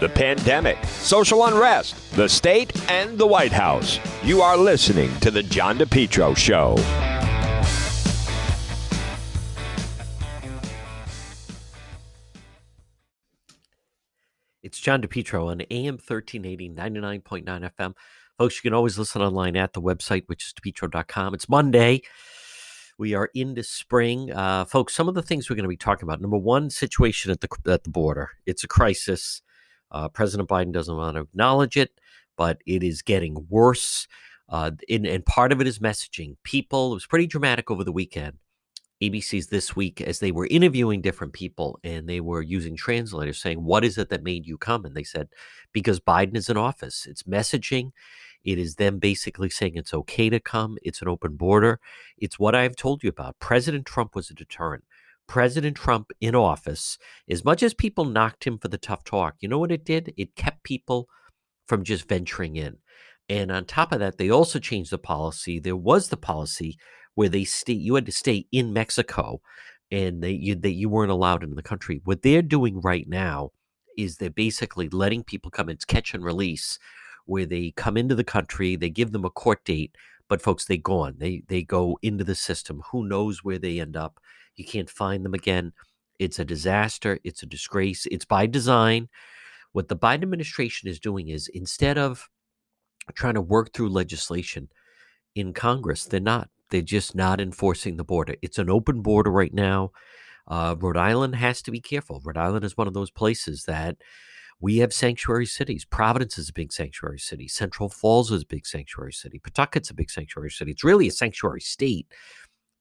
the pandemic, social unrest, the state, and the White House. You are listening to The John DePetro Show. It's John DePetro on AM 1380, 99.9 FM. Folks, you can always listen online at the website, which is depetro.com. It's Monday. We are into spring. Uh, folks, some of the things we're going to be talking about. Number one, situation at the, at the border. It's a crisis. Uh, President Biden doesn't want to acknowledge it, but it is getting worse. Uh, and, and part of it is messaging. People, it was pretty dramatic over the weekend. ABC's this week as they were interviewing different people and they were using translators saying, What is it that made you come? And they said, Because Biden is in office. It's messaging. It is them basically saying it's okay to come. It's an open border. It's what I've told you about. President Trump was a deterrent. President Trump in office, as much as people knocked him for the tough talk, you know what it did? It kept people from just venturing in. And on top of that, they also changed the policy. There was the policy where they stay, you had to stay in Mexico, and they you that you weren't allowed in the country. What they're doing right now is they're basically letting people come. It's catch and release, where they come into the country, they give them a court date, but folks, they gone. They they go into the system. Who knows where they end up? You can't find them again. It's a disaster. It's a disgrace. It's by design. What the Biden administration is doing is instead of trying to work through legislation in Congress, they're not. They're just not enforcing the border. It's an open border right now. Uh, Rhode Island has to be careful. Rhode Island is one of those places that we have sanctuary cities. Providence is a big sanctuary city. Central Falls is a big sanctuary city. Pawtucket's a big sanctuary city. It's really a sanctuary state,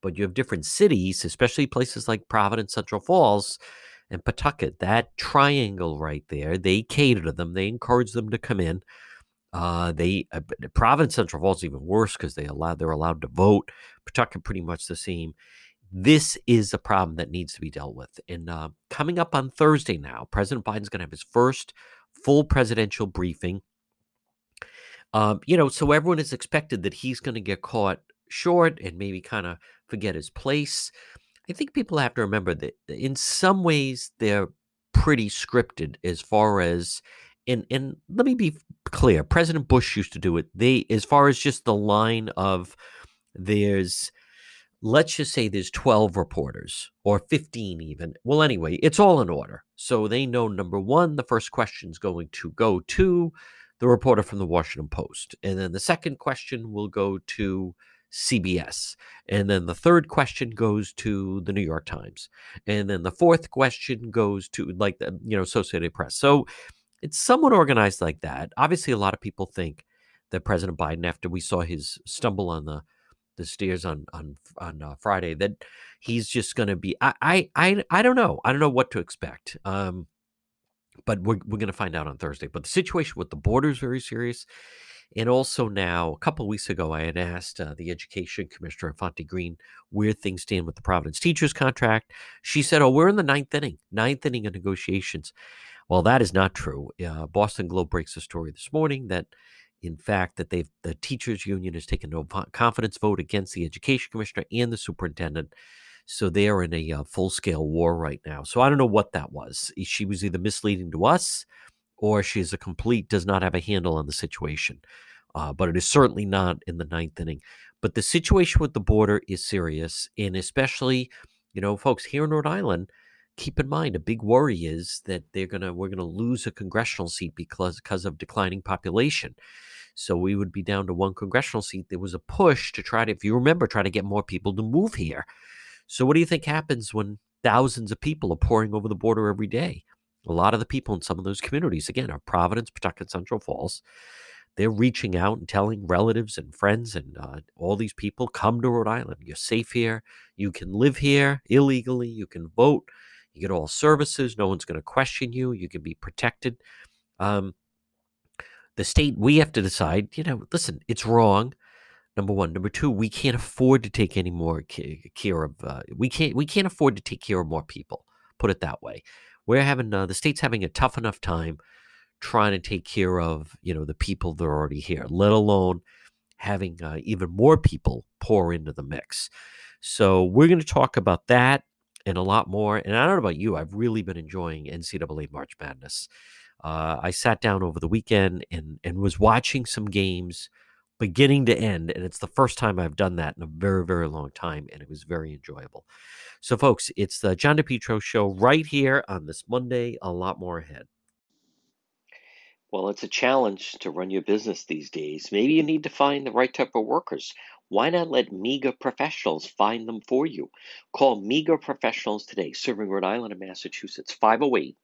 but you have different cities, especially places like Providence, Central Falls, and Pawtucket. That triangle right there, they cater to them. They encourage them to come in. Uh, they uh, Providence, Central Falls even worse because they allow they're allowed to vote. Pawtucket pretty much the same this is a problem that needs to be dealt with. And uh, coming up on Thursday now, President Biden's going to have his first full presidential briefing. Um, you know, so everyone is expected that he's going to get caught short and maybe kind of forget his place. I think people have to remember that in some ways they're pretty scripted as far as and and let me be clear president bush used to do it they as far as just the line of there's let's just say there's 12 reporters or 15 even. Well, anyway, it's all in order. So they know number one, the first question is going to go to the reporter from the Washington Post. And then the second question will go to CBS. And then the third question goes to the New York Times. And then the fourth question goes to like the, you know, Associated Press. So it's somewhat organized like that. Obviously, a lot of people think that President Biden, after we saw his stumble on the the stairs on on on uh, Friday that he's just going to be I, I I I don't know I don't know what to expect um but we're we're going to find out on Thursday but the situation with the border is very serious and also now a couple weeks ago I had asked uh, the education commissioner Fonte Green where things stand with the Providence teachers contract she said oh we're in the ninth inning ninth inning of negotiations well that is not true uh, Boston Globe breaks a story this morning that in fact, that they've the teachers union has taken no confidence vote against the education commissioner and the superintendent. So they are in a uh, full scale war right now. So I don't know what that was. She was either misleading to us, or she's a complete does not have a handle on the situation. Uh, but it is certainly not in the ninth inning. But the situation with the border is serious, and especially, you know, folks here in Rhode Island, keep in mind a big worry is that they're gonna we're gonna lose a congressional seat because because of declining population. So we would be down to one congressional seat. There was a push to try to, if you remember, try to get more people to move here. So what do you think happens when thousands of people are pouring over the border every day? A lot of the people in some of those communities, again, are Providence, Pawtucket, Central Falls. They're reaching out and telling relatives and friends and uh, all these people, come to Rhode Island. You're safe here. You can live here illegally. You can vote. You get all services. No one's going to question you. You can be protected. Um, the state, we have to decide, you know, listen, it's wrong. Number one. Number two, we can't afford to take any more care of, uh, we can't, we can't afford to take care of more people. Put it that way. We're having, uh, the state's having a tough enough time trying to take care of, you know, the people that are already here, let alone having uh, even more people pour into the mix. So we're going to talk about that and a lot more. And I don't know about you, I've really been enjoying NCAA March Madness. Uh, I sat down over the weekend and and was watching some games beginning to end. And it's the first time I've done that in a very, very long time. And it was very enjoyable. So, folks, it's the John DePetro show right here on this Monday. A lot more ahead. Well, it's a challenge to run your business these days. Maybe you need to find the right type of workers. Why not let MEGA professionals find them for you? Call MEGA professionals today, serving Rhode Island and Massachusetts, 508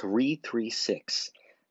336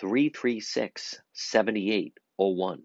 336 7801.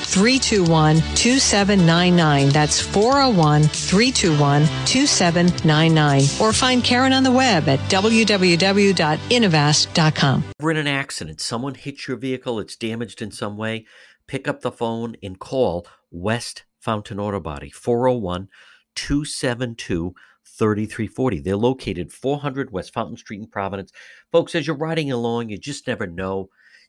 321 2799. That's 401 321 2799. Or find Karen on the web at www.innovast.com. We're in an accident. Someone hits your vehicle, it's damaged in some way. Pick up the phone and call West Fountain Auto Body, 401 272 3340. They're located 400 West Fountain Street in Providence. Folks, as you're riding along, you just never know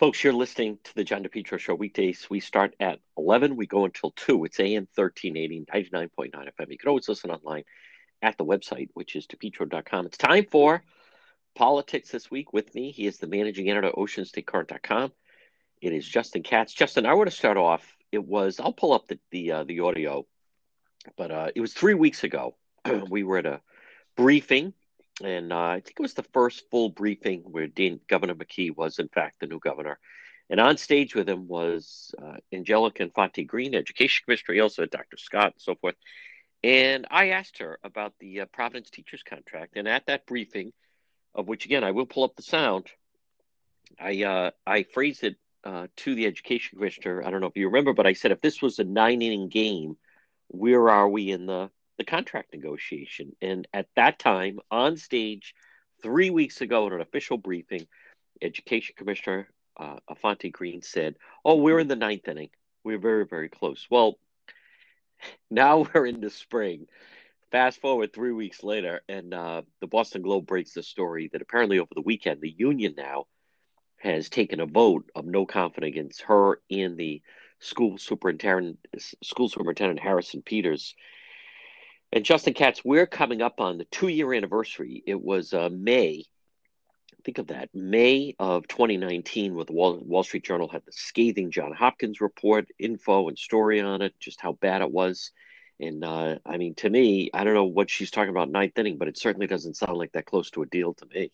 Folks, you're listening to the John DePetro Show weekdays. We start at 11. We go until 2. It's AM 1380, 99.9 FM. You can always listen online at the website, which is depetro.com. It's time for politics this week with me. He is the managing editor of oceanstatecurrent.com. It is Justin Katz. Justin, I want to start off. It was, I'll pull up the, the, uh, the audio, but uh, it was three weeks ago. we were at a briefing and uh, I think it was the first full briefing where Dean, Governor McKee was, in fact, the new governor. And on stage with him was uh, Angelica Infante Green, Education Commissioner, also Dr. Scott, and so forth. And I asked her about the uh, Providence Teachers Contract. And at that briefing, of which, again, I will pull up the sound, I, uh, I phrased it uh, to the Education Commissioner. I don't know if you remember, but I said, if this was a nine inning game, where are we in the the contract negotiation. And at that time, on stage, three weeks ago at an official briefing, Education Commissioner uh, Infante Green said, "Oh, we're in the ninth inning. We're very, very close." Well, now we're in the spring. Fast forward three weeks later, and uh, the Boston Globe breaks the story that apparently over the weekend, the union now has taken a vote of no confidence against her and the school superintendent, school superintendent Harrison Peters and Justin Katz, we're coming up on the two year anniversary. It was uh, May think of that May of 2019, with the Wall, Wall Street Journal had the scathing John Hopkins report, info and story on it, just how bad it was. And uh, I mean, to me, I don't know what she's talking about ninth inning, but it certainly doesn't sound like that close to a deal to me.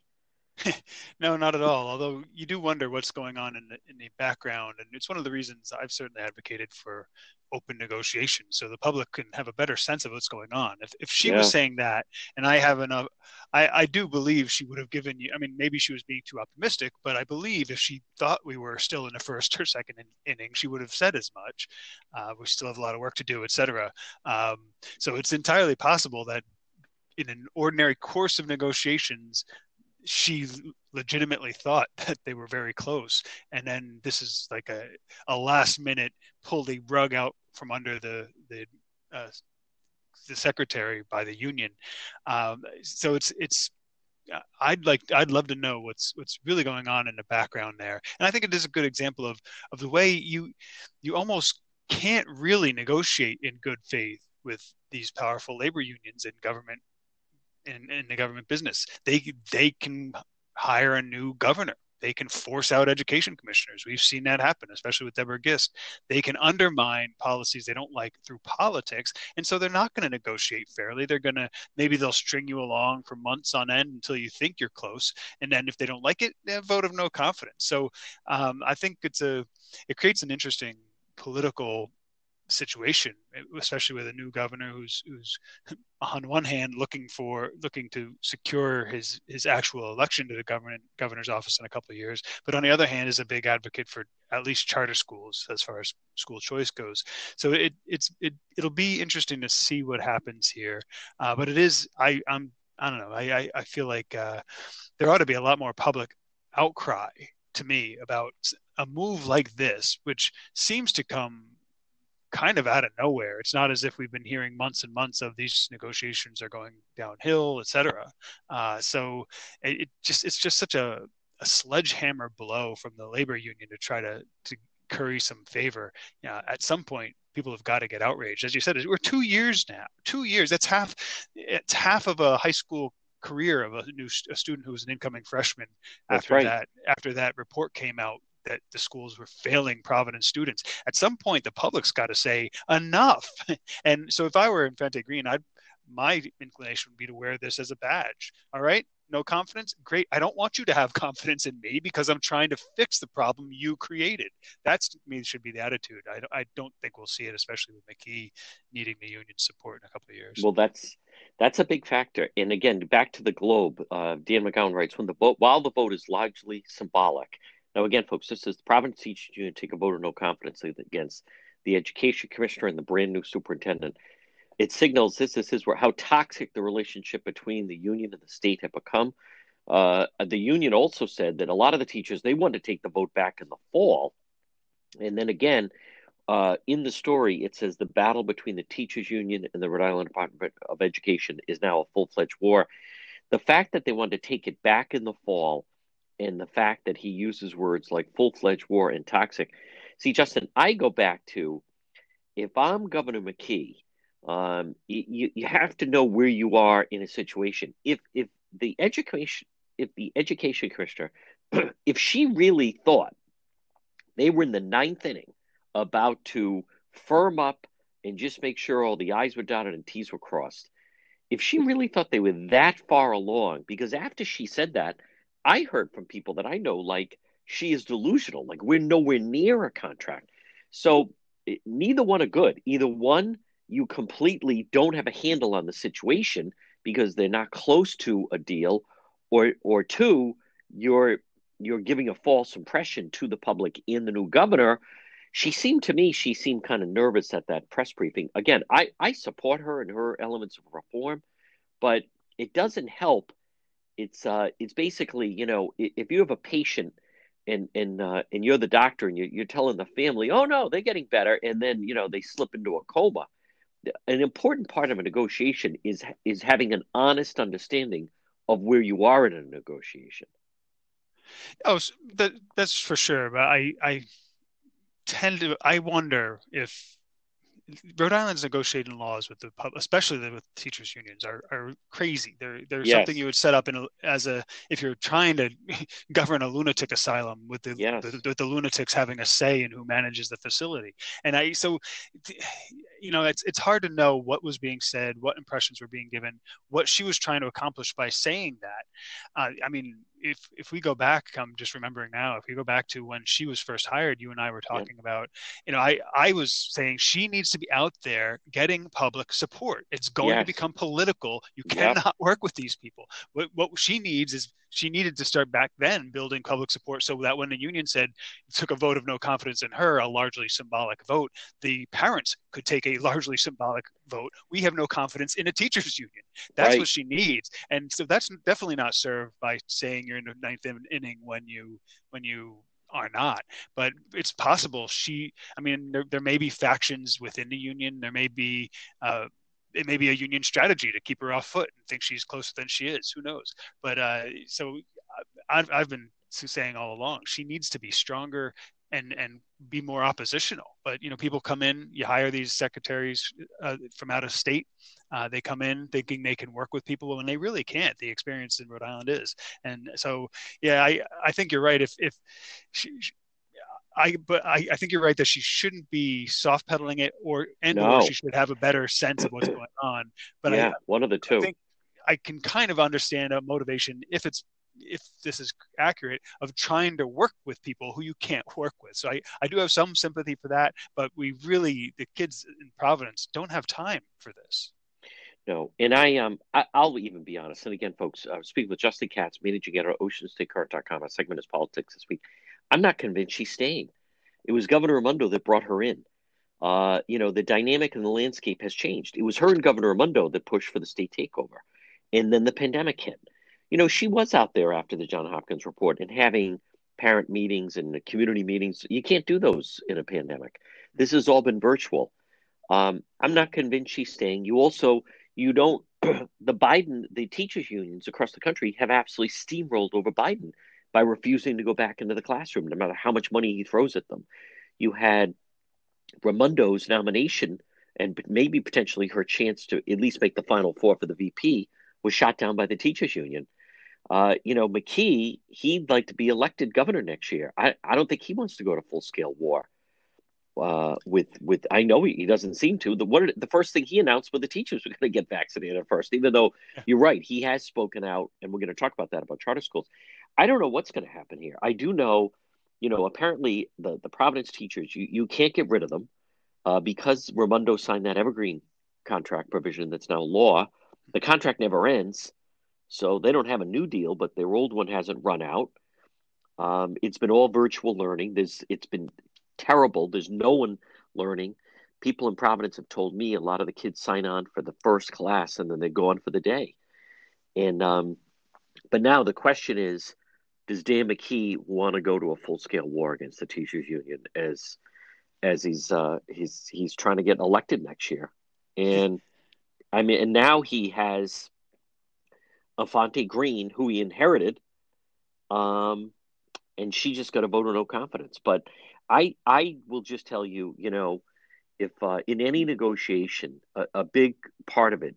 no, not at all. Although you do wonder what's going on in the, in the background, and it's one of the reasons I've certainly advocated for open negotiations, so the public can have a better sense of what's going on. If if she yeah. was saying that, and I have enough, I I do believe she would have given you. I mean, maybe she was being too optimistic, but I believe if she thought we were still in the first or second in, inning, she would have said as much. Uh, we still have a lot of work to do, etc. Um, so it's entirely possible that in an ordinary course of negotiations, she legitimately thought that they were very close and then this is like a, a last minute pull the rug out from under the the uh, the secretary by the union um, so it's it's I'd like I'd love to know what's what's really going on in the background there. And I think it is a good example of of the way you you almost can't really negotiate in good faith with these powerful labor unions and government in, in the government business. They they can hire a new governor. They can force out education commissioners. We've seen that happen, especially with Deborah Gist. They can undermine policies they don't like through politics, and so they're not going to negotiate fairly. They're going to maybe they'll string you along for months on end until you think you're close, and then if they don't like it, they vote of no confidence. So um, I think it's a it creates an interesting political situation, especially with a new governor who's who's on one hand looking for looking to secure his his actual election to the government governor's office in a couple of years, but on the other hand is a big advocate for at least charter schools as far as school choice goes. So it it's it it'll be interesting to see what happens here. Uh, but it is I I'm I don't know I I, I feel like uh, there ought to be a lot more public outcry to me about a move like this, which seems to come kind of out of nowhere. It's not as if we've been hearing months and months of these negotiations are going downhill, et cetera. Uh, so it, it, just it's just such a, a, sledgehammer blow from the labor union to try to to curry some favor. You know, at some point, people have got to get outraged. As you said, we're two years now. Two years. That's half. It's half of a high school career of a new a student who was an incoming freshman That's after right. that after that report came out that the schools were failing Providence students. At some point, the public's got to say enough. and so, if I were Infante Green, I'd my inclination would be to wear this as a badge. All right, no confidence, great. I don't want you to have confidence in me because I'm trying to fix the problem you created. That's to me should be the attitude. I, I don't think we'll see it, especially with McKee needing the union support in a couple of years. Well, that's that's a big factor. And again, back to the Globe, uh, Dan McGowan writes: when the vote, while the vote is largely symbolic, now, again, folks, this is the Providence teaches you to take a vote of no confidence against the education commissioner and the brand new superintendent. It signals this, this is where how toxic the relationship between the union and the state have become. Uh, the union also said that a lot of the teachers they wanted to take the vote back in the fall, and then again, uh, in the story, it says the battle between the teachers union and the Rhode Island Department of Education is now a full fledged war. The fact that they wanted to take it back in the fall and the fact that he uses words like full fledged war and toxic. See, Justin, I go back to if I'm Governor McKee, um, you, you have to know where you are in a situation. If if the education if the education commissioner, if she really thought they were in the ninth inning about to firm up and just make sure all the I's were dotted and T's were crossed, if she really thought they were that far along, because after she said that, I heard from people that I know, like, she is delusional. Like, we're nowhere near a contract. So, neither one are good. Either one, you completely don't have a handle on the situation because they're not close to a deal, or, or two, you're you're giving a false impression to the public in the new governor. She seemed to me, she seemed kind of nervous at that press briefing. Again, I, I support her and her elements of reform, but it doesn't help it's uh, it's basically you know if you have a patient and and uh, and you're the doctor and you're, you're telling the family, oh no, they're getting better, and then you know they slip into a coma. An important part of a negotiation is is having an honest understanding of where you are in a negotiation. Oh, that that's for sure. But I I tend to I wonder if Rhode Island's negotiating laws with the pub, especially with teachers unions, are, are crazy. They're they're yes. something you would set up in a, as a if you're trying to govern a lunatic asylum with the, yes. the, with the lunatics having a say in who manages the facility. And I so you know it's it's hard to know what was being said, what impressions were being given, what she was trying to accomplish by saying that. Uh, I mean, if if we go back, I'm just remembering now. If we go back to when she was first hired, you and I were talking yeah. about. You know, I I was saying she needs to be out there getting public support. It's going yes. to become political. You cannot work with these people. What what she needs is she needed to start back then building public support so that when the union said took a vote of no confidence in her, a largely symbolic vote, the parents could take a largely symbolic vote. We have no confidence in a teachers union. That's right. what she needs, and so that's definitely not served by saying you're in the ninth inning when you when you are not but it's possible she i mean there, there may be factions within the union there may be uh, it may be a union strategy to keep her off foot and think she's closer than she is. Who knows? But uh, so I've, I've been saying all along she needs to be stronger and and be more oppositional. But you know, people come in, you hire these secretaries uh, from out of state. Uh, they come in thinking they can work with people when they really can't. The experience in Rhode Island is, and so yeah, I I think you're right. If if she, I but I, I think you're right that she shouldn't be soft pedaling it or and no. or she should have a better sense of what's going on. But yeah, I, one of the two. I think I can kind of understand a motivation if it's if this is accurate of trying to work with people who you can't work with. So I, I do have some sympathy for that, but we really the kids in Providence don't have time for this. No, and I um I, will even be honest. And again, folks, uh, speaking with Justin Katz, managing editor, OceanStateCurrent.com. Our segment is politics this week. I'm not convinced she's staying. It was Governor Raimondo that brought her in. Uh, you know, the dynamic and the landscape has changed. It was her and Governor Raimondo that pushed for the state takeover. And then the pandemic hit. You know, she was out there after the John Hopkins report and having parent meetings and community meetings. You can't do those in a pandemic. This has all been virtual. Um, I'm not convinced she's staying. You also, you don't, the Biden, the teachers' unions across the country have absolutely steamrolled over Biden by refusing to go back into the classroom, no matter how much money he throws at them. You had Raimondo's nomination and maybe potentially her chance to at least make the final four for the VP was shot down by the teachers union. Uh, you know, McKee, he'd like to be elected governor next year. I, I don't think he wants to go to full scale war. Uh, with with I know he, he doesn't seem to. The what the first thing he announced was the teachers were going to get vaccinated first. Even though you're right, he has spoken out, and we're going to talk about that about charter schools. I don't know what's going to happen here. I do know, you know, apparently the the Providence teachers, you you can't get rid of them uh, because Raimondo signed that evergreen contract provision that's now law. The contract never ends, so they don't have a new deal, but their old one hasn't run out. Um, it's been all virtual learning. There's it's been terrible. There's no one learning. People in Providence have told me a lot of the kids sign on for the first class and then they go on for the day. And um, but now the question is, does Dan McKee want to go to a full scale war against the teachers union as as he's uh, he's he's trying to get elected next year? And I mean, and now he has Infante Green, who he inherited, um, and she just got a vote of no confidence. But I I will just tell you, you know, if uh, in any negotiation, a, a big part of it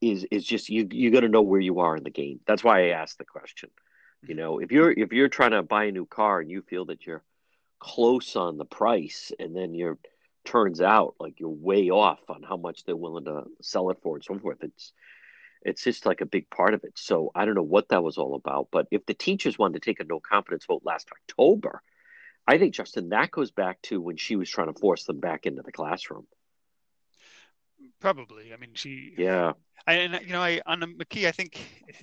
is is just you you got to know where you are in the game. That's why I asked the question. You know, if you're if you're trying to buy a new car and you feel that you're close on the price, and then you're turns out like you're way off on how much they're willing to sell it for and so forth. It's it's just like a big part of it. So I don't know what that was all about. But if the teachers wanted to take a no confidence vote last October, I think Justin that goes back to when she was trying to force them back into the classroom. Probably. I mean, she. Yeah. I, and you know, I on McKee, I think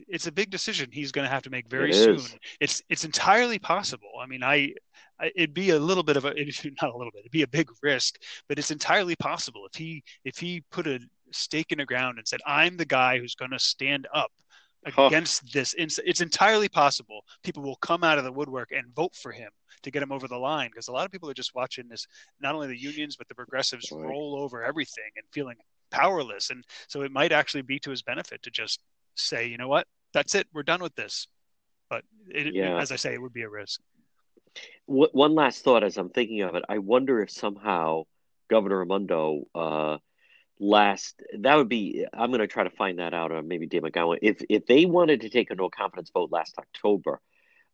it's a big decision he's going to have to make very it soon. Is. It's it's entirely possible. I mean, I, I, it'd be a little bit of a not a little bit. It'd be a big risk, but it's entirely possible if he if he put a stake in the ground and said, "I'm the guy who's going to stand up." Against huh. this, it's entirely possible people will come out of the woodwork and vote for him to get him over the line because a lot of people are just watching this not only the unions but the progressives roll over everything and feeling powerless. And so it might actually be to his benefit to just say, you know what, that's it, we're done with this. But it, yeah. as I say, it would be a risk. One last thought as I'm thinking of it, I wonder if somehow Governor Raimondo uh, last. That would be. I'm going to try to find that out, or maybe Dave McGowan. If if they wanted to take a no confidence vote last October,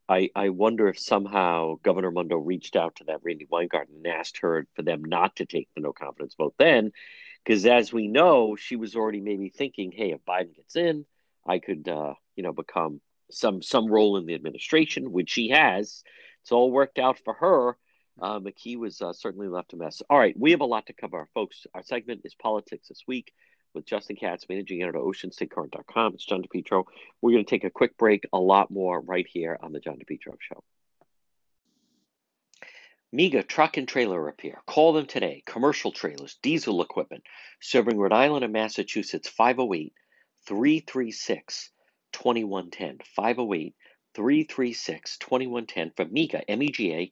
I I wonder if somehow Governor Raimondo reached out to that Randi Weingarten and asked her for them not to take the no confidence vote then, because as we know, she was already maybe thinking, hey, if Biden gets in, I could uh, you know become some some role in the administration, which she has. It's all worked out for her. Uh, McKee was uh, certainly left a mess. All right, we have a lot to cover, folks. Our segment is politics this week with Justin Katz, managing editor, OceanStateCurrent.com. It's John DePetro. We're going to take a quick break. A lot more right here on the John DePetro Show. MEGA Truck and Trailer Repair. Call them today. Commercial trailers, diesel equipment, serving Rhode Island and Massachusetts. 508 336 2110. 508 336 2110 for MEGA, M E G A,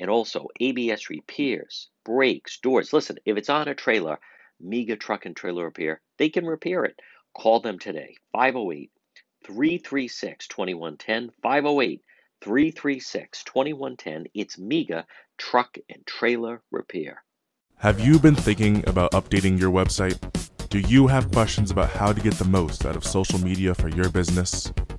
and also ABS repairs, brakes, doors. Listen, if it's on a trailer, Mega Truck and Trailer Repair, they can repair it. Call them today, 508 336 2110. 508 336 2110. It's Mega Truck and Trailer Repair. Have you been thinking about updating your website? Do you have questions about how to get the most out of social media for your business?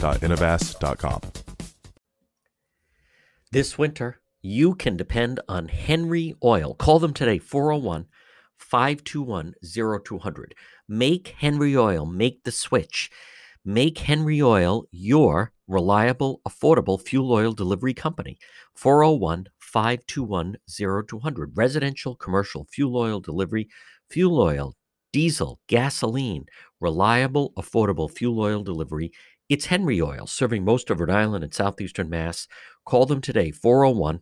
www.innovast.com. This winter, you can depend on Henry Oil. Call them today, 401 521 0200. Make Henry Oil, make the switch. Make Henry Oil your reliable, affordable fuel oil delivery company. 401 521 0200. Residential, commercial fuel oil delivery, fuel oil, diesel, gasoline, reliable, affordable fuel oil delivery. It's Henry Oil, serving most of Rhode Island and southeastern Mass. Call them today, 401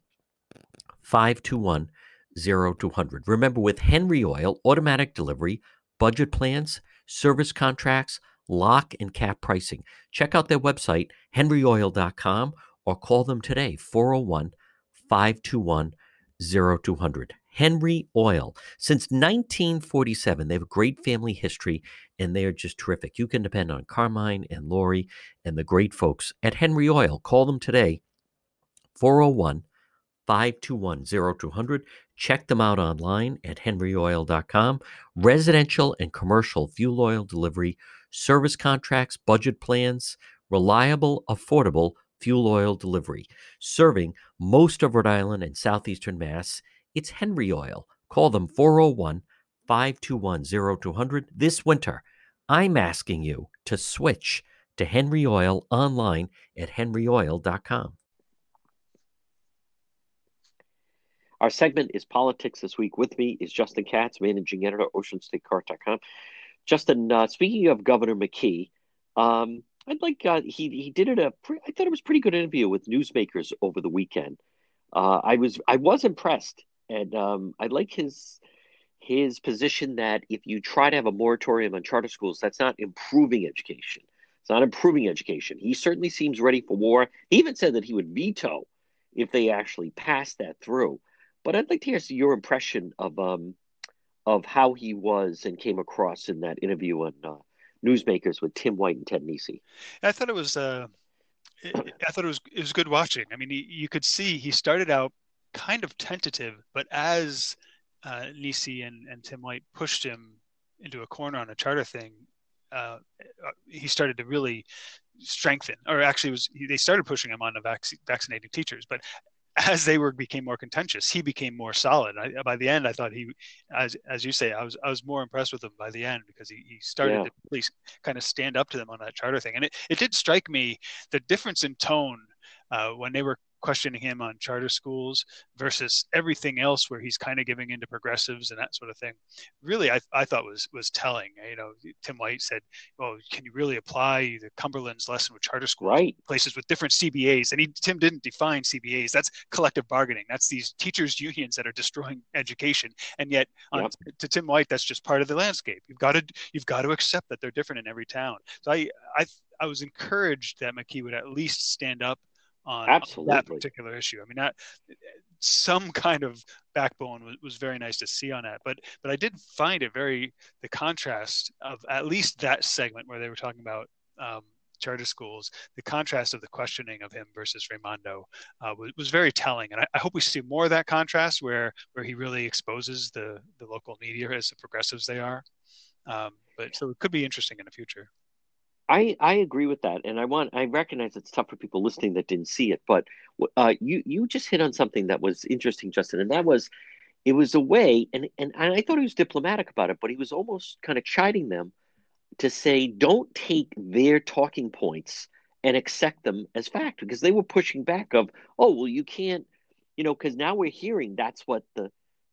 521 0200. Remember, with Henry Oil, automatic delivery, budget plans, service contracts, lock and cap pricing. Check out their website, henryoil.com, or call them today, 401 521 0200. Henry Oil. Since 1947, they have a great family history and they are just terrific. You can depend on Carmine and Lori and the great folks at Henry Oil. Call them today, 401 521 0200. Check them out online at henryoil.com. Residential and commercial fuel oil delivery, service contracts, budget plans, reliable, affordable fuel oil delivery, serving most of Rhode Island and southeastern Mass it's Henry Oil. Call them 401 521 0200 this winter. I'm asking you to switch to Henry Oil online at henryoil.com. Our segment is Politics This Week. With me is Justin Katz, managing editor, OceanStateCurrent.com. Justin, uh, speaking of Governor McKee, um, I'd like uh, he he did it a pre- I thought it was pretty good interview with newsmakers over the weekend. Uh, I was I was impressed and um, I like his his position that if you try to have a moratorium on charter schools, that's not improving education. It's not improving education. He certainly seems ready for war. He even said that he would veto if they actually passed that through. But I'd like to hear your impression of um, of how he was and came across in that interview on uh, Newsmakers with Tim White and Ted Nesi. I thought it was. Uh, I thought it was it was good watching. I mean, you could see he started out kind of tentative, but as uh, Nesi and, and Tim White pushed him into a corner on a charter thing, uh, uh he started to really strengthen. Or actually, was they started pushing him on the vac- vaccinating teachers, but as they were became more contentious, he became more solid. I, by the end, I thought he, as as you say, I was I was more impressed with him by the end because he, he started yeah. to at least kind of stand up to them on that charter thing. And it, it did strike me the difference in tone uh, when they were questioning him on charter schools versus everything else where he's kind of giving into progressives and that sort of thing. Really I, I thought was was telling you know tim white said well can you really apply the cumberland's lesson with charter schools right. places with different cbas and he tim didn't define cbas that's collective bargaining. That's these teachers unions that are destroying education. And yet on, to tim white that's just part of the landscape. You've got to you've got to accept that they're different in every town. So i i I was encouraged that McKee would at least stand up on, Absolutely. that particular issue. I mean, that some kind of backbone was, was very nice to see on that. But but I did find it very the contrast of at least that segment where they were talking about um, charter schools, the contrast of the questioning of him versus Raimondo uh, was, was, very telling. And I, I, hope we see more of that contrast where where he really exposes the the local media as the progressives they are. Um, but so it could be interesting in the future. I, I agree with that, and I want I recognize it's tough for people listening that didn't see it, but uh, you you just hit on something that was interesting, Justin, and that was it was a way, and, and I thought he was diplomatic about it, but he was almost kind of chiding them to say, don't take their talking points and accept them as fact, because they were pushing back of, oh well, you can't, you know, because now we're hearing that's what the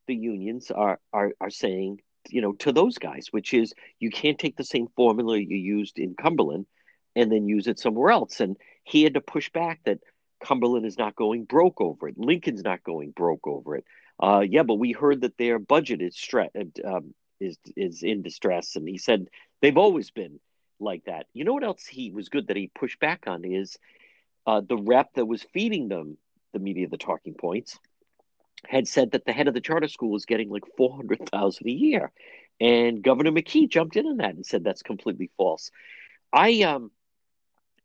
the unions are are are saying you know to those guys which is you can't take the same formula you used in cumberland and then use it somewhere else. And he had to push back that cumberland is not going broke over it. Lincoln's not going broke over it. Uh, yeah but we heard that their budget is stre- um, is is in distress. And he said they've always been like that. You know what else he was good that he pushed back on is uh, the rep that was feeding them the media the talking points had said that the head of the charter school was getting like 400,000 a year. And Governor McKee jumped in on that and said that's completely false. I um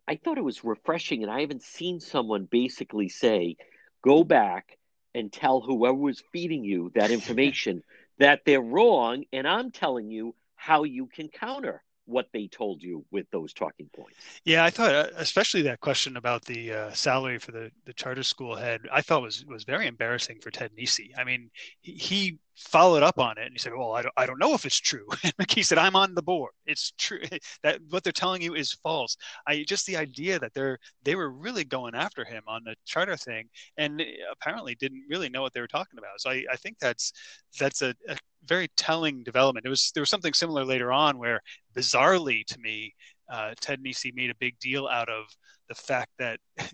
I thought it was refreshing and I haven't seen someone basically say go back and tell whoever was feeding you that information that they're wrong and I'm telling you how you can counter what they told you with those talking points. Yeah, I thought, uh, especially that question about the uh, salary for the, the charter school head, I thought was was very embarrassing for Ted Nesi. I mean, he followed up on it and he said, "Well, I don't, I don't know if it's true." And McKee said, "I'm on the board. It's true that what they're telling you is false." I just the idea that they're they were really going after him on the charter thing, and apparently didn't really know what they were talking about. So I, I think that's that's a, a very telling development. It was there was something similar later on where, bizarrely to me, uh, Ted Nesi made a big deal out of the fact that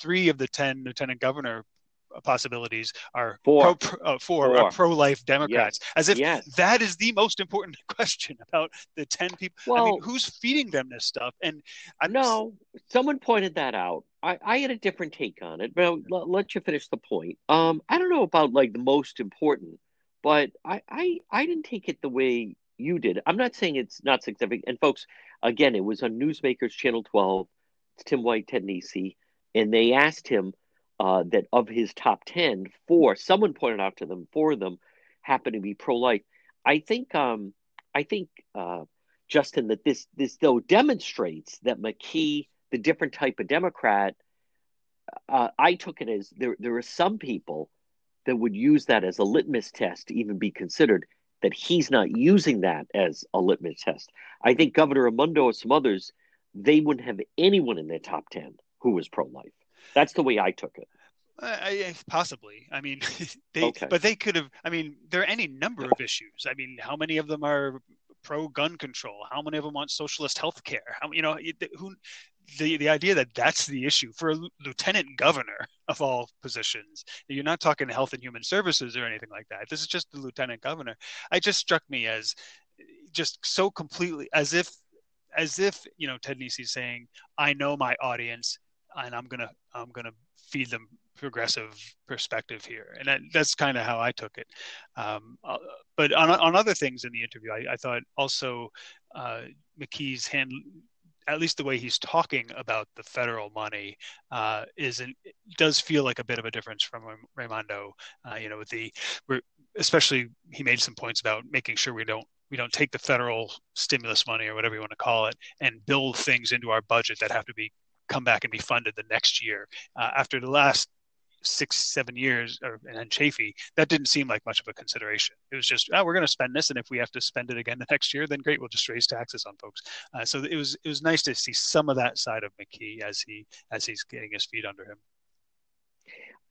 three of the ten lieutenant governor possibilities are four, pro, uh, four, four. pro-life Democrats, yes. as if yes. that is the most important question about the ten people. Well, I mean, who's feeding them this stuff? And I know someone pointed that out. I, I had a different take on it, but I'll, I'll let you finish the point. Um, I don't know about like the most important, but I, I I didn't take it the way you did. I'm not saying it's not significant. And folks, again, it was on Newsmakers Channel 12. It's Tim White, Ted Nesi, and they asked him uh, that of his top 10, four, someone pointed out to them, four of them happen to be pro life. I think, um, I think, uh, Justin, that this, this though demonstrates that McKee, the different type of Democrat, uh, I took it as there, there are some people that would use that as a litmus test to even be considered that he's not using that as a litmus test. I think Governor Raimondo or some others, they wouldn't have anyone in their top 10 who was pro life. That's the way I took it. Uh, I, possibly. I mean, they, okay. but they could have. I mean, there are any number of issues. I mean, how many of them are pro gun control? How many of them want socialist health care? How you know who? The the idea that that's the issue for a lieutenant governor of all positions. You're not talking health and human services or anything like that. This is just the lieutenant governor. It just struck me as just so completely as if as if you know Ted Nesi saying, "I know my audience and I'm gonna I'm gonna feed them progressive perspective here, and that, that's kind of how I took it. Um, uh, but on on other things in the interview, I, I thought also uh, McKee's hand. At least the way he's talking about the federal money uh, is an, does feel like a bit of a difference from Raimondo. Uh, you know, with the especially he made some points about making sure we don't we don't take the federal stimulus money or whatever you want to call it and build things into our budget that have to be come back and be funded the next year. Uh, after the last six, seven years, or, and Chafee, that didn't seem like much of a consideration. It was just, oh, we're going to spend this, and if we have to spend it again the next year, then great, we'll just raise taxes on folks. Uh, so it was it was nice to see some of that side of McKee as he as he's getting his feet under him.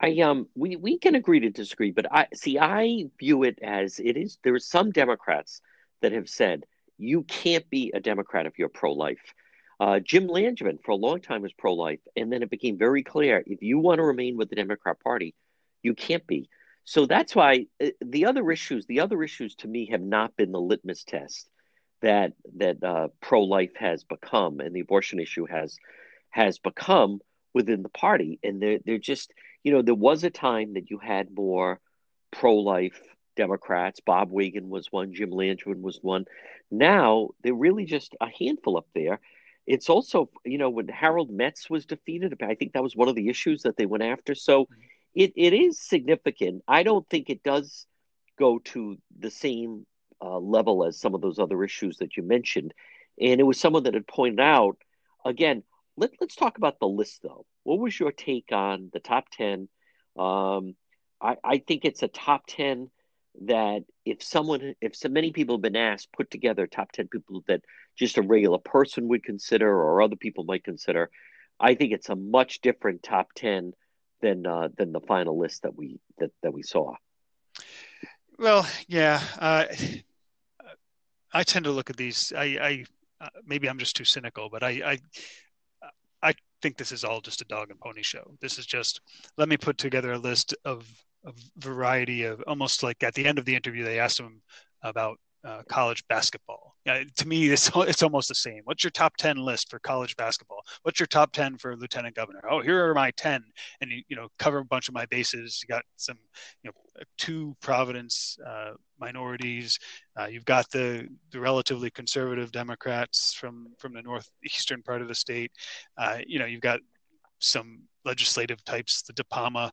I um we we can agree to disagree, but I see I view it as it is there are some Democrats that have said you can't be a Democrat if you're pro-life. Uh, Jim Langevin for a long time was pro-life, and then it became very clear if you want to remain with the Democrat Party, you can't be. So that's why uh, the other issues, the other issues to me have not been the litmus test that that uh, pro-life has become, and the abortion issue has has become within the party, and they're they're just you know, there was a time that you had more pro life Democrats. Bob Weygand was one, Jim Langevin was one. Now they're really just a handful up there. It's also, you know, when Harold Metts was defeated, I think that was one of the issues that they went after. So it, it is significant. I don't think it does go to the same uh, level as some of those other issues that you mentioned. And it was someone that had pointed out, again, let, let's talk about the list though. What was your take on the top 10? Um, I, I think it's a top 10 that if someone, if so many people have been asked, put together top 10 people that just a regular person would consider or other people might consider, I think it's a much different top 10 than, uh, than the final list that we, that, that we saw. Well, yeah. Uh, I tend to look at these. I, I uh, maybe I'm just too cynical, but I, I I think this is all just a dog and pony show. This is just let me put together a list of a variety of almost like at the end of the interview they asked him about uh, college basketball. To me, it's it's almost the same. What's your top ten list for college basketball? What's your top ten for lieutenant governor? Oh, here are my ten, and you you know cover a bunch of my bases. You got some, you know, two Providence uh, minorities. Uh, you've got the the relatively conservative Democrats from from the northeastern part of the state. Uh, you know, you've got some legislative types, the DiPalma,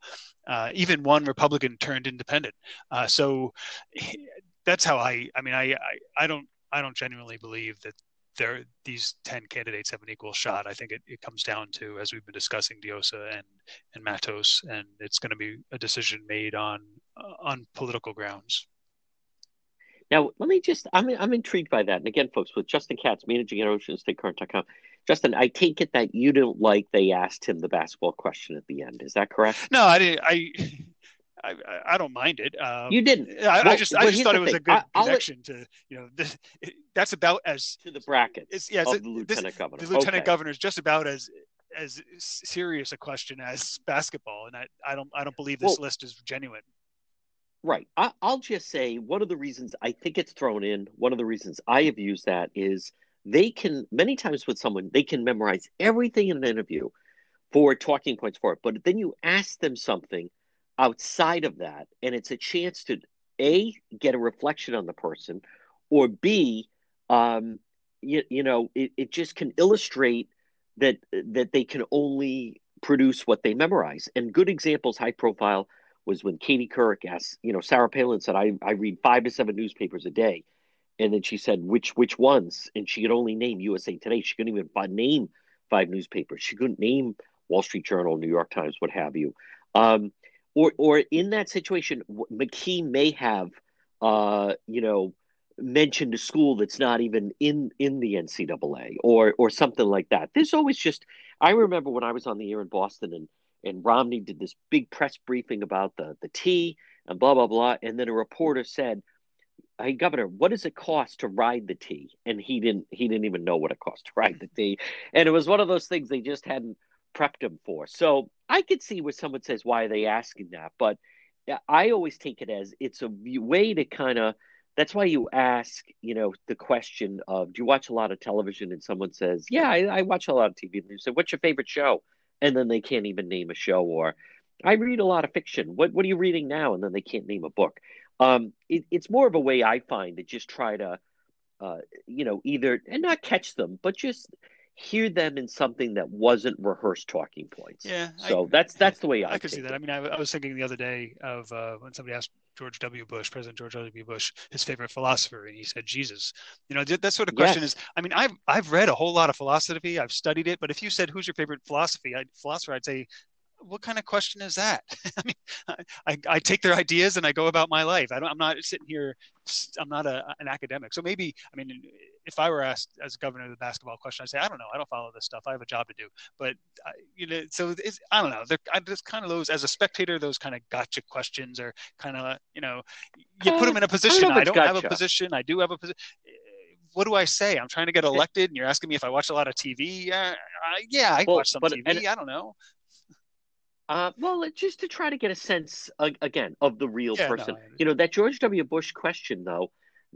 uh, even one Republican turned independent. Uh, so that's how I. I mean, I, I, I don't I don't genuinely believe that there these 10 candidates have an equal shot. I think it, it comes down to, as we've been discussing, Diosa and and Matos, and it's going to be a decision made on uh, on political grounds. Now, let me just, I'm, I'm intrigued by that. And again, folks, with Justin Katz, managing at OceanStateCurrent.com, Justin, I take it that you don't like they asked him the basketball question at the end. Is that correct? No, I didn't. I, I, I don't mind it. Um, you didn't. I, well, I just I just thought it was thing. a good I, connection to you know this, it, that's about as to the bracket. It's yeah, it's the lieutenant this, governor. The lieutenant okay. governor is just about as as serious a question as basketball, and I, I don't I don't believe this well, list is genuine. Right. I, I'll just say one of the reasons I think it's thrown in. One of the reasons I have used that is they can many times with someone they can memorize everything in an interview for talking points for it, but then you ask them something outside of that and it's a chance to a get a reflection on the person or b um, you, you know it, it just can illustrate that that they can only produce what they memorize. And good examples high profile was when katie couric asked you know sarah palin said i, I read five to seven newspapers a day and then she said which which ones and she could only name usa today she couldn't even name five newspapers she couldn't name wall street journal new york times what have you um, or or in that situation, McKee may have, uh, you know, mentioned a school that's not even in in the NCAA or or something like that. There's always just. I remember when I was on the air in Boston and and Romney did this big press briefing about the the T and blah blah blah, and then a reporter said. Hey governor, what does it cost to ride the T? And he didn't he didn't even know what it cost to ride the T. And it was one of those things they just hadn't prepped him for. So I could see where someone says, why are they asking that? But I always take it as it's a way to kind of, that's why you ask, you know, the question of, do you watch a lot of television? And someone says, yeah, I, I watch a lot of TV. And you say, what's your favorite show? And then they can't even name a show. Or I read a lot of fiction. What, what are you reading now? And then they can't name a book. Um, it, it's more of a way I find to just try to, uh, you know, either, and not catch them, but just hear them in something that wasn't rehearsed talking points. Yeah. So I, that's that's the way I, I could see that. It. I mean, I, I, was thinking the other day of uh, when somebody asked George W. Bush, President George W. Bush, his favorite philosopher, and he said Jesus. You know, that sort of question yes. is. I mean, I've I've read a whole lot of philosophy. I've studied it, but if you said who's your favorite philosophy, I, philosopher, I'd say what kind of question is that? I mean, I, I take their ideas and I go about my life. I don't, I'm not sitting here. I'm not a, an academic. So maybe, I mean, if I were asked as governor of the basketball question, I'd say, I don't know. I don't follow this stuff. I have a job to do. But, you know, so it's, I don't know. They're, I just kind of those, as a spectator, those kind of gotcha questions are kind of, you know, you put them in a position. I don't, I don't have a position. I do have a position what do I say? I'm trying to get elected, and you're asking me if I watch a lot of TV. Uh, yeah, I well, watch some but, TV. I don't know. Uh, well, just to try to get a sense again of the real yeah, person. No, you know that George W. Bush question, though.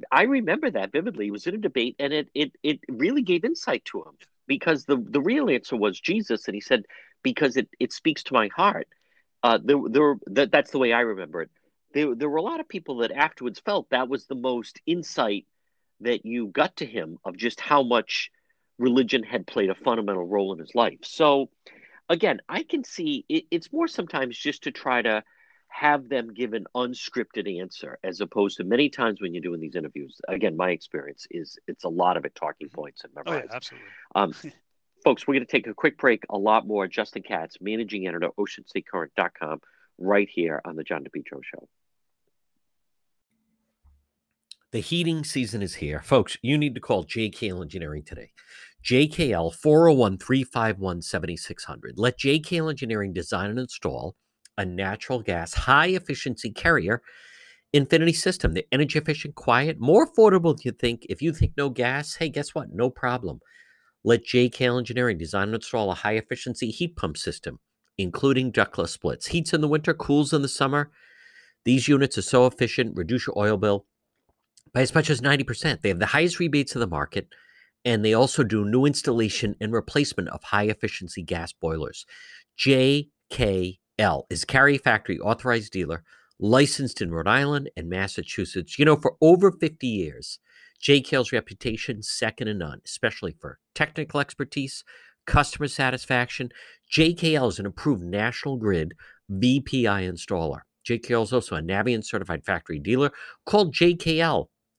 I remember that vividly. It was in a debate, and it it it really gave insight to him because the the real answer was Jesus, and he said because it it speaks to my heart. Uh, there there that, that's the way I remember it. There there were a lot of people that afterwards felt that was the most insight that you got to him of just how much religion had played a fundamental role in his life. So again, I can see it, it's more sometimes just to try to have them give an unscripted answer as opposed to many times when you're doing these interviews. Again, my experience is it's a lot of it talking mm-hmm. points and memorizing. Oh, yeah, absolutely. Um, folks, we're going to take a quick break. A lot more. Justin Katz, managing editor, OceanStateCurrent.com, right here on the John DePetro Show. The heating season is here. Folks, you need to call J.K. Engineering today. JKL 401 351 7600. Let JKL Engineering design and install a natural gas high efficiency carrier infinity system. The energy efficient, quiet, more affordable than you think. If you think no gas, hey, guess what? No problem. Let JKL Engineering design and install a high efficiency heat pump system, including ductless splits. Heats in the winter, cools in the summer. These units are so efficient, reduce your oil bill by as much as 90%. They have the highest rebates of the market and they also do new installation and replacement of high efficiency gas boilers. JKL is Carrier Factory authorized dealer, licensed in Rhode Island and Massachusetts. You know, for over 50 years, JKL's reputation second to none, especially for technical expertise, customer satisfaction. JKL is an approved National Grid VPI installer. JKL is also a Navien certified factory dealer called JKL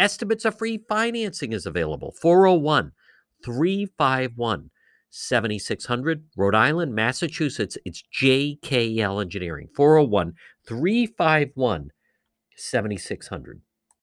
Estimates of free financing is available. 401 351 7600. Rhode Island, Massachusetts. It's JKL Engineering. 401 351 7600.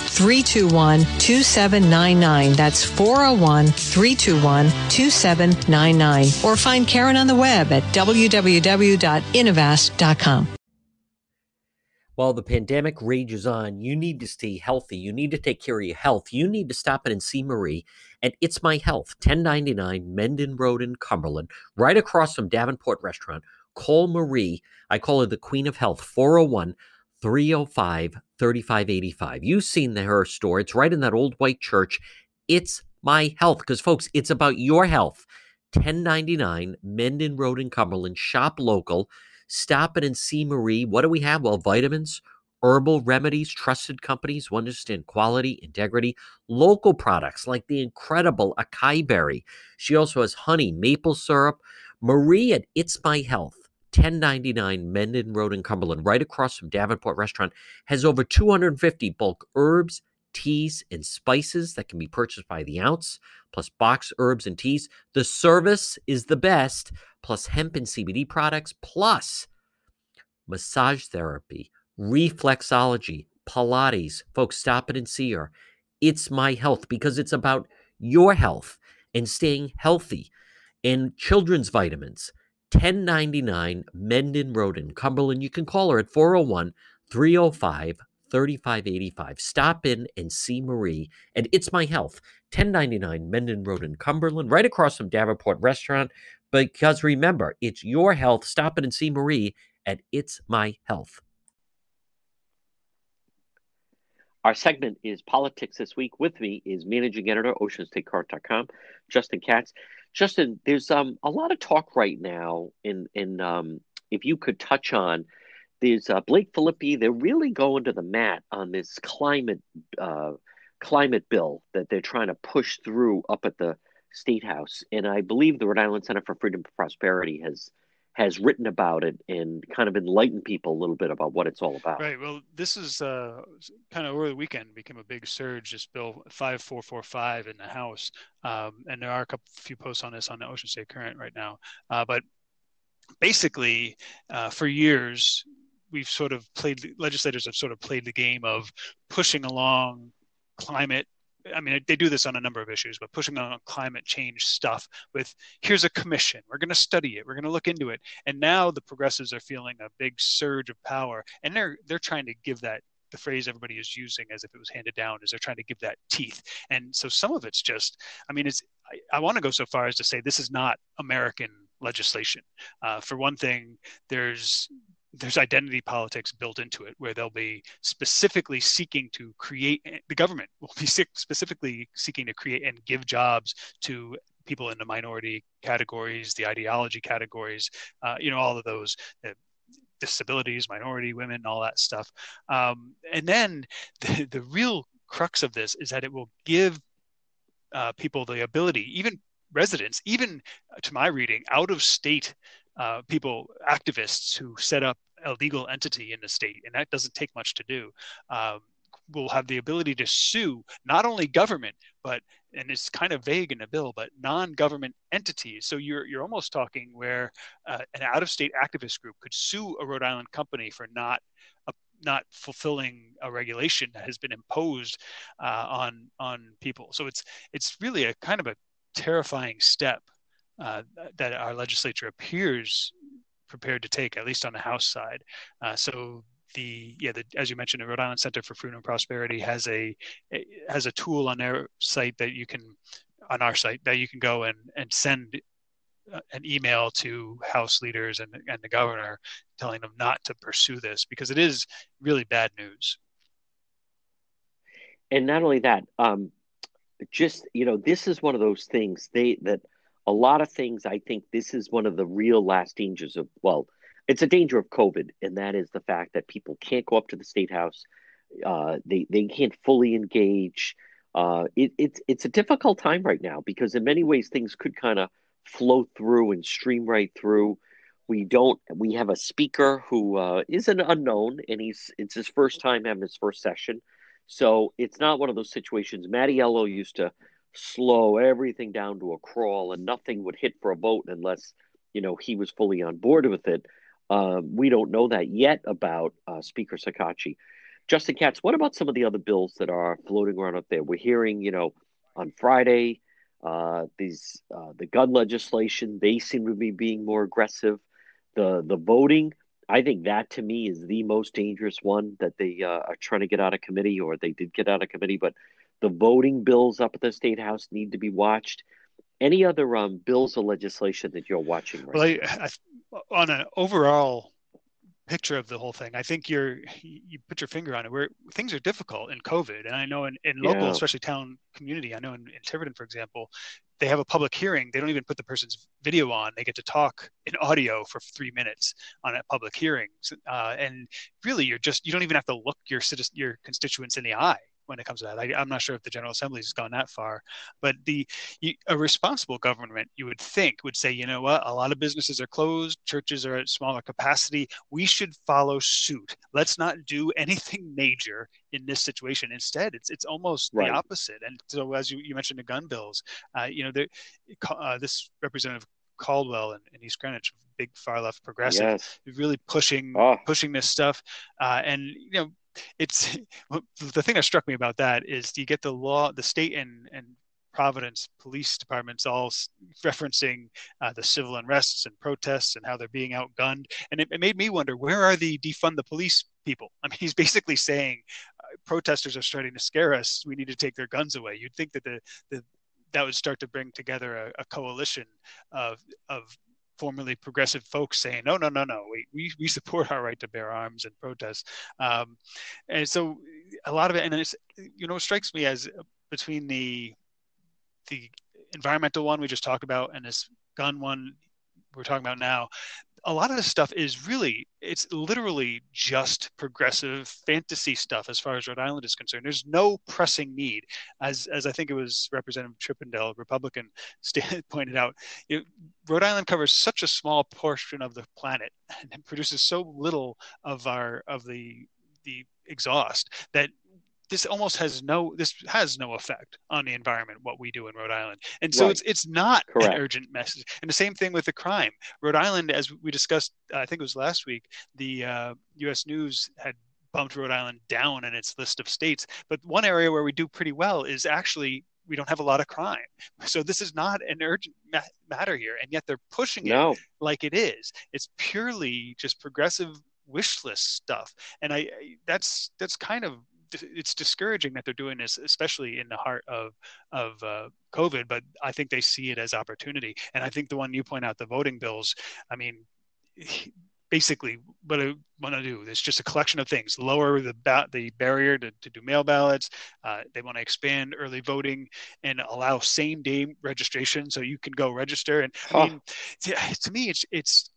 321 2799. That's 401 321 2799. Or find Karen on the web at www.innovast.com. While the pandemic rages on, you need to stay healthy. You need to take care of your health. You need to stop in and see Marie at It's My Health, 1099 Mendon Road in Cumberland, right across from Davenport Restaurant. Call Marie. I call her the Queen of Health, 401 305 3585. You've seen the, her store. It's right in that old white church. It's my health because, folks, it's about your health. 1099 Mendon Road in Cumberland. Shop local. Stop it and see Marie. What do we have? Well, vitamins, herbal remedies, trusted companies who understand quality, integrity, local products like the incredible acai berry. She also has honey, maple syrup. Marie at It's My Health 1099 Mendon Road in Cumberland, right across from Davenport Restaurant, has over 250 bulk herbs, teas, and spices that can be purchased by the ounce, plus box herbs and teas. The service is the best, plus hemp and CBD products, plus massage therapy, reflexology, Pilates. Folks, stop it and see her. It's my health because it's about your health and staying healthy and children's vitamins 1099 Mendon Road in Cumberland. You can call her at 401 305 3585. Stop in and see Marie and It's My Health, 1099 Mendon Road in Cumberland, right across from Davenport Restaurant. Because remember, it's your health. Stop in and see Marie at It's My Health. Our segment is Politics This Week. With me is managing editor, OceanStateCurrent.com, Justin Katz. Justin, there's um, a lot of talk right now, in, in um, if you could touch on, there's uh, Blake Filippi. They're really going to the mat on this climate uh, climate bill that they're trying to push through up at the state house, and I believe the Rhode Island Center for Freedom and Prosperity has has written about it and kind of enlightened people a little bit about what it's all about. Right. Well, this is uh, kind of over the weekend became a big surge. This bill 5445 in the House, um, and there are a couple few posts on this on the Ocean State Current right now. Uh, but basically, uh, for years, we've sort of played legislators have sort of played the game of pushing along climate I mean, they do this on a number of issues, but pushing on climate change stuff with here's a commission, we're going to study it, we're going to look into it, and now the progressives are feeling a big surge of power, and they're they're trying to give that the phrase everybody is using as if it was handed down is they're trying to give that teeth, and so some of it's just, I mean, it's I, I want to go so far as to say this is not American legislation. Uh, for one thing, there's there's identity politics built into it where they'll be specifically seeking to create the government will be specifically seeking to create and give jobs to people in the minority categories the ideology categories uh, you know all of those uh, disabilities minority women all that stuff. Um, and then the, the real crux of this is that it will give uh, people the ability even residents even to my reading out of state uh, people, activists who set up a legal entity in the state, and that doesn't take much to do, um, will have the ability to sue not only government, but and it's kind of vague in the bill, but non-government entities. So you're you're almost talking where uh, an out-of-state activist group could sue a Rhode Island company for not uh, not fulfilling a regulation that has been imposed uh, on on people. So it's it's really a kind of a terrifying step uh, that our legislature appears prepared to take, at least on the House side. Uh, so the yeah, the, as you mentioned, the Rhode Island Center for Freedom and Prosperity has a, has a tool on their site that you can on our site that you can go and and send uh, an email to House leaders and and the governor telling them not to pursue this because it is really bad news. And not only that, um, just you know, this is one of those things they that a lot of things i think this is one of the real last dangers of well it's a danger of covid and that is the fact that people can't go up to the state house. Uh, they, they can't fully engage. Uh, it, it's it's a difficult time right now because in many ways things could kind of flow through and stream right through. We don't we have a speaker who uh, is an unknown and he's it's his first time having his first session. So it's not one of those situations. Mattiello used to slow everything down to a crawl and nothing would hit for a vote unless you know he was fully on board with it. Um, we don't know that yet about uh, speaker Shekarchi justin katz what about some of the other bills that are floating around up there? We're hearing you know on friday uh, these uh, the gun legislation they seem to be being more aggressive. The the voting I think that to me is the most dangerous one that they uh, are trying to get out of committee, or they did get out of committee. But the voting bills up at the state house need to be watched. Any other um, bills of legislation that you're watching? Right well, I, I, on an overall picture of the whole thing, I think you're you put your finger on it. Where things are difficult in COVID, and I know in, in local, yeah. especially town community, I know in, in Tiverton, for example, they have a public hearing. They don't even put the person's video on. They get to talk in audio for three minutes on a public hearing, uh, and really, you're just you don't even have to look your citizen, your constituents in the eye when it comes to that. I, am not sure if the General Assembly has gone that far, but the you, a responsible government, you would think, would say, you know what, a lot of businesses are closed, churches are at smaller capacity. We should follow suit. Let's not do anything major in this situation. Instead, it's it's almost right. the opposite. And so, as you, you mentioned, the gun bills, uh, you know, uh, this representative Caldwell in, in, East Greenwich, big far left progressive, yes. really pushing oh. pushing this stuff. Uh, and you know, it's the thing that struck me about that is you get the law, the state and and Providence police departments all referencing uh, the civil unrests and protests and how they're being outgunned. And it, it, made me wonder where are the defund the police people? I mean, he's basically saying uh, protesters are starting to scare us. We need to take their guns away. You'd think that the, the that would start to bring together a, a coalition of of formerly progressive folks saying, no, no, no, no, we, we, we support our right to bear arms and protest. Um, and so a lot of it, and it's, you know, it strikes me as between the, the environmental one we just talked about and this gun one we're talking about now, a lot of this stuff is really it's literally just progressive fantasy stuff as far as Rhode Island is concerned. There's no pressing need, as as I think it was Representative Chippendale, Republican, pointed out. It, Rhode Island covers such a small portion of the planet and produces so little of our of the the exhaust that this almost has no this has no effect on the environment what we do in Rhode Island. And so right. it's it's not Correct. an urgent message. And the same thing with the crime. Rhode Island as we discussed I think it was last week the uh, US News had bumped Rhode Island down in its list of states. But one area where we do pretty well is actually we don't have a lot of crime. So this is not an urgent ma- matter here. And yet they're pushing no. it like it is. It's purely just progressive wish list stuff. And I, I that's that's kind of it's discouraging that they're doing this, especially in the heart of of uh, COVID. But I think they see it as opportunity, and I think the one you point out, the voting bills. I mean, basically, what I want to do is just a collection of things: lower the ba- the barrier to, to do mail ballots. Uh, they want to expand early voting and allow same day registration, so you can go register. And huh. I mean, to, to me, it's it's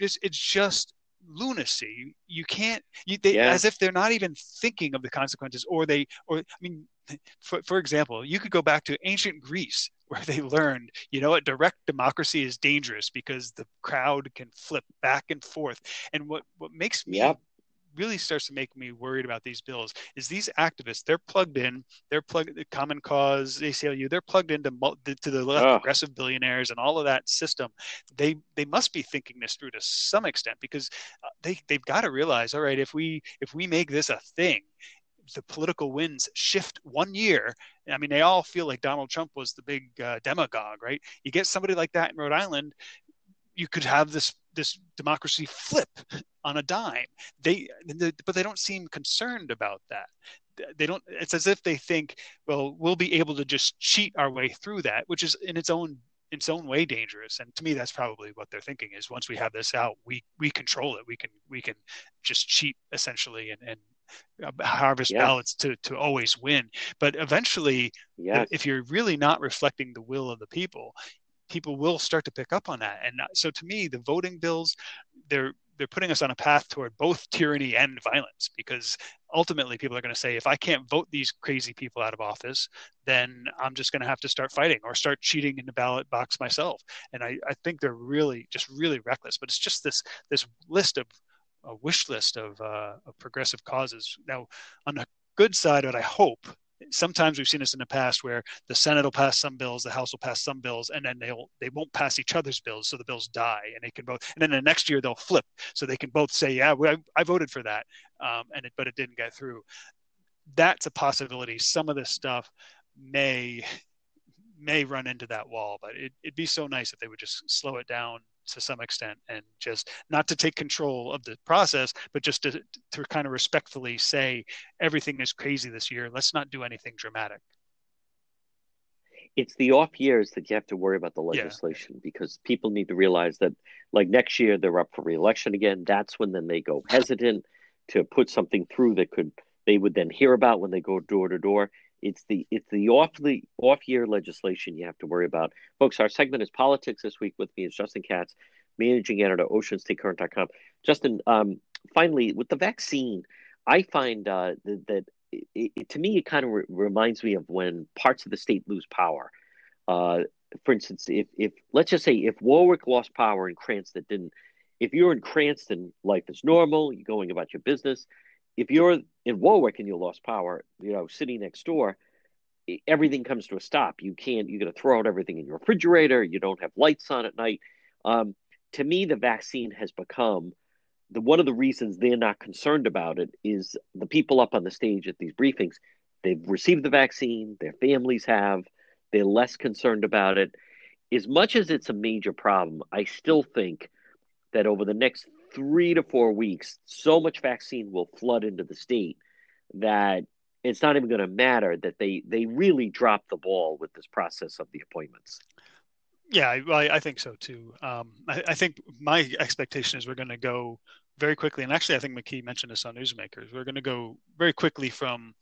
it's, it's just lunacy. You can't you, they yeah. as if they're not even thinking of the consequences or they or i mean for, for example you could go back to ancient greece where they learned you know what direct democracy is dangerous because the crowd can flip back and forth. And what what makes me yep really starts to make me worried about these bills is these activists they're plugged in they're plugged the common cause aclu they're plugged into to the left oh. progressive billionaires and all of that system they they must be thinking this through to some extent because uh, they they've got to realize all right if we if we make this a thing the political winds shift one year. I mean, they all feel like Donald Trump was the big uh, demagogue, right? You get somebody like that in Rhode Island, you could have this this democracy flip on a dime. They, but they don't seem concerned about that. They don't. It's as if they think, well, we'll be able to just cheat our way through that, which is in its own in its own way dangerous. And to me, that's probably what they're thinking is once we have this out, we we control it. We can we can just cheat essentially and, and uh, harvest yeah. ballots to to always win. But eventually, yes. if you're really not reflecting the will of the people, people will start to pick up on that. And uh, so to me, the voting bills, they're they're putting us on a path toward both tyranny and violence because ultimately people are going to say if i can't vote these crazy people out of office then i'm just going to have to start fighting or start cheating in the ballot box myself and i, I think they're really just really reckless but it's just this this list of a wish list of, uh, of progressive causes now on the good side what i hope sometimes we've seen this in the past where the Senate will pass some bills, the House will pass some bills, and then they'll they won't pass each other's bills, so the bills die, and they can both. And then the next year they'll flip, so they can both say, "Yeah, I, I voted for that," um, and it, but it didn't get through. That's a possibility. Some of this stuff may may run into that wall, but it, it'd be so nice if they would just slow it down to some extent and just not to take control of the process but just to, to kind of respectfully say everything is crazy this year. Let's not do anything dramatic. It's the off years that you have to worry about the legislation yeah. because people need to realize that like next year they're up for reelection again. That's when then they go hesitant to put something through that could they would then hear about when they go door to door it's the it's the off the off year legislation you have to worry about, folks. Our segment is politics this week. With me is Justin Katz, managing editor, OceanStateCurrent.com. Justin, um, finally with the vaccine, I find uh, that, that it, it, to me it kind of re- reminds me of when parts of the state lose power. Uh, for instance, if if let's just say if Warwick lost power and Cranston didn't, if you're in Cranston, life is normal. You're going about your business if you're in Warwick and you lost power, you know, sitting next door, everything comes to a stop. You can't. You're going to throw out everything in your refrigerator. You don't have lights on at night. Um, to me, the vaccine has become the one of the reasons they're not concerned about it is the people up on the stage at these briefings. They've received the vaccine. Their families have. They're less concerned about it. As much as it's a major problem, I still think that over the next three to four weeks, so much vaccine will flood into the state that it's not even going to matter that they they really dropped the ball with this process of the appointments. Yeah, I, I think so too. Um, I, I, think my expectation is we're going to go very quickly, and actually, I think McKee mentioned this on Newsmakers. We're going to go very quickly from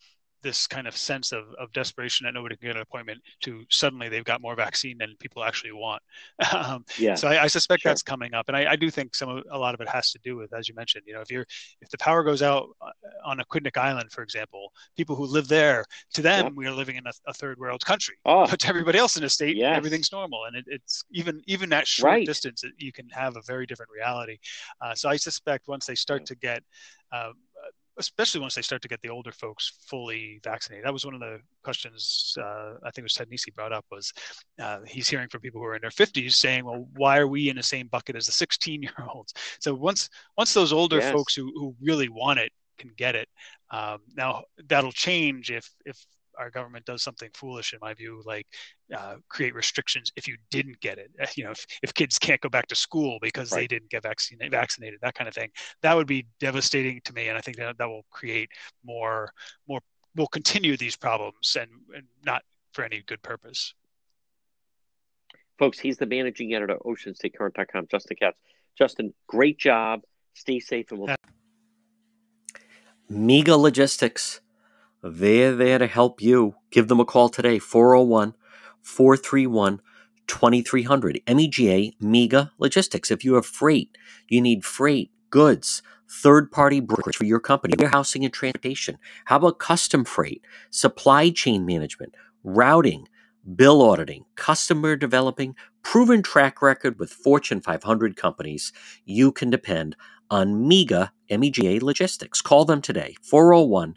this kind of sense of, of desperation that nobody can get an appointment to suddenly they've got more vaccine than people actually want. Um, yeah. So I, I suspect sure. that's coming up, and I, I, do think some of, a lot of it has to do with, as you mentioned, you know, if you're if the power goes out uh, on Aquidneck Island, for example, people who live there, to them yep. we are living in a, a, third world country, oh. but to everybody else in the state, yes. everything's normal, and it, it's even even at short right. distance, you can have a very different reality. Uh, so I suspect once they start to get uh, especially once they start to get the older folks fully vaccinated. That was one of the questions uh, I think it was Ted Nesi brought up was uh, he's hearing from people who are in their 50s saying, well, why are we in the same bucket as the 16 year olds? So once once those older yes. folks who, who really want it can get it, um, now that'll change if if our government does something foolish, in my view, like uh, create restrictions if you didn't get it. You know, if, if kids can't go back to school because right. they didn't get vaccinated, vaccinated, that kind of thing, that would be devastating to me. And I think that that will create more, more, will continue these problems and, and not for any good purpose. Folks, he's the managing editor of OceanStateCurrent.com, Justin Katz. Justin, great job. Stay safe and we'll. MEGA Logistics they're there to help you. Give them a call today, 401 431 2300. MEGA, MEGA Logistics. If you have freight, you need freight, goods, third party brokerage for your company, warehousing and transportation. How about custom freight, supply chain management, routing, bill auditing, customer developing, proven track record with Fortune 500 companies? You can depend on MEGA, MEGA Logistics. Call them today, 401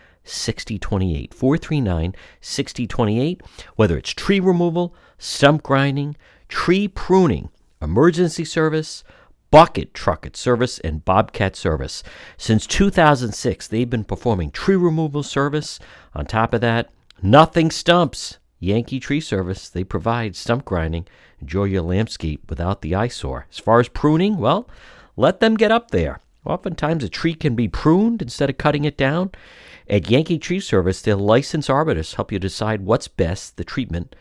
6028. 439 6028. Whether it's tree removal, stump grinding, tree pruning, emergency service, bucket trucket service, and bobcat service. Since 2006, they've been performing tree removal service. On top of that, nothing stumps. Yankee Tree Service, they provide stump grinding. Enjoy your landscape without the eyesore. As far as pruning, well, let them get up there. Oftentimes, a tree can be pruned instead of cutting it down. At Yankee Tree Service, their licensed arborists help you decide what's best, the treatment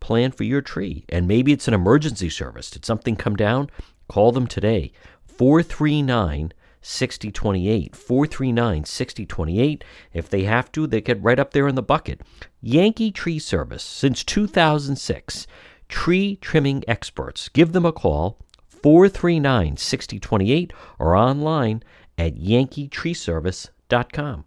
plan for your tree. And maybe it's an emergency service. Did something come down? Call them today. 439 6028. 439 6028. If they have to, they get right up there in the bucket. Yankee Tree Service since 2006. Tree trimming experts. Give them a call. 439 6028 or online at yankeetreeservice.com.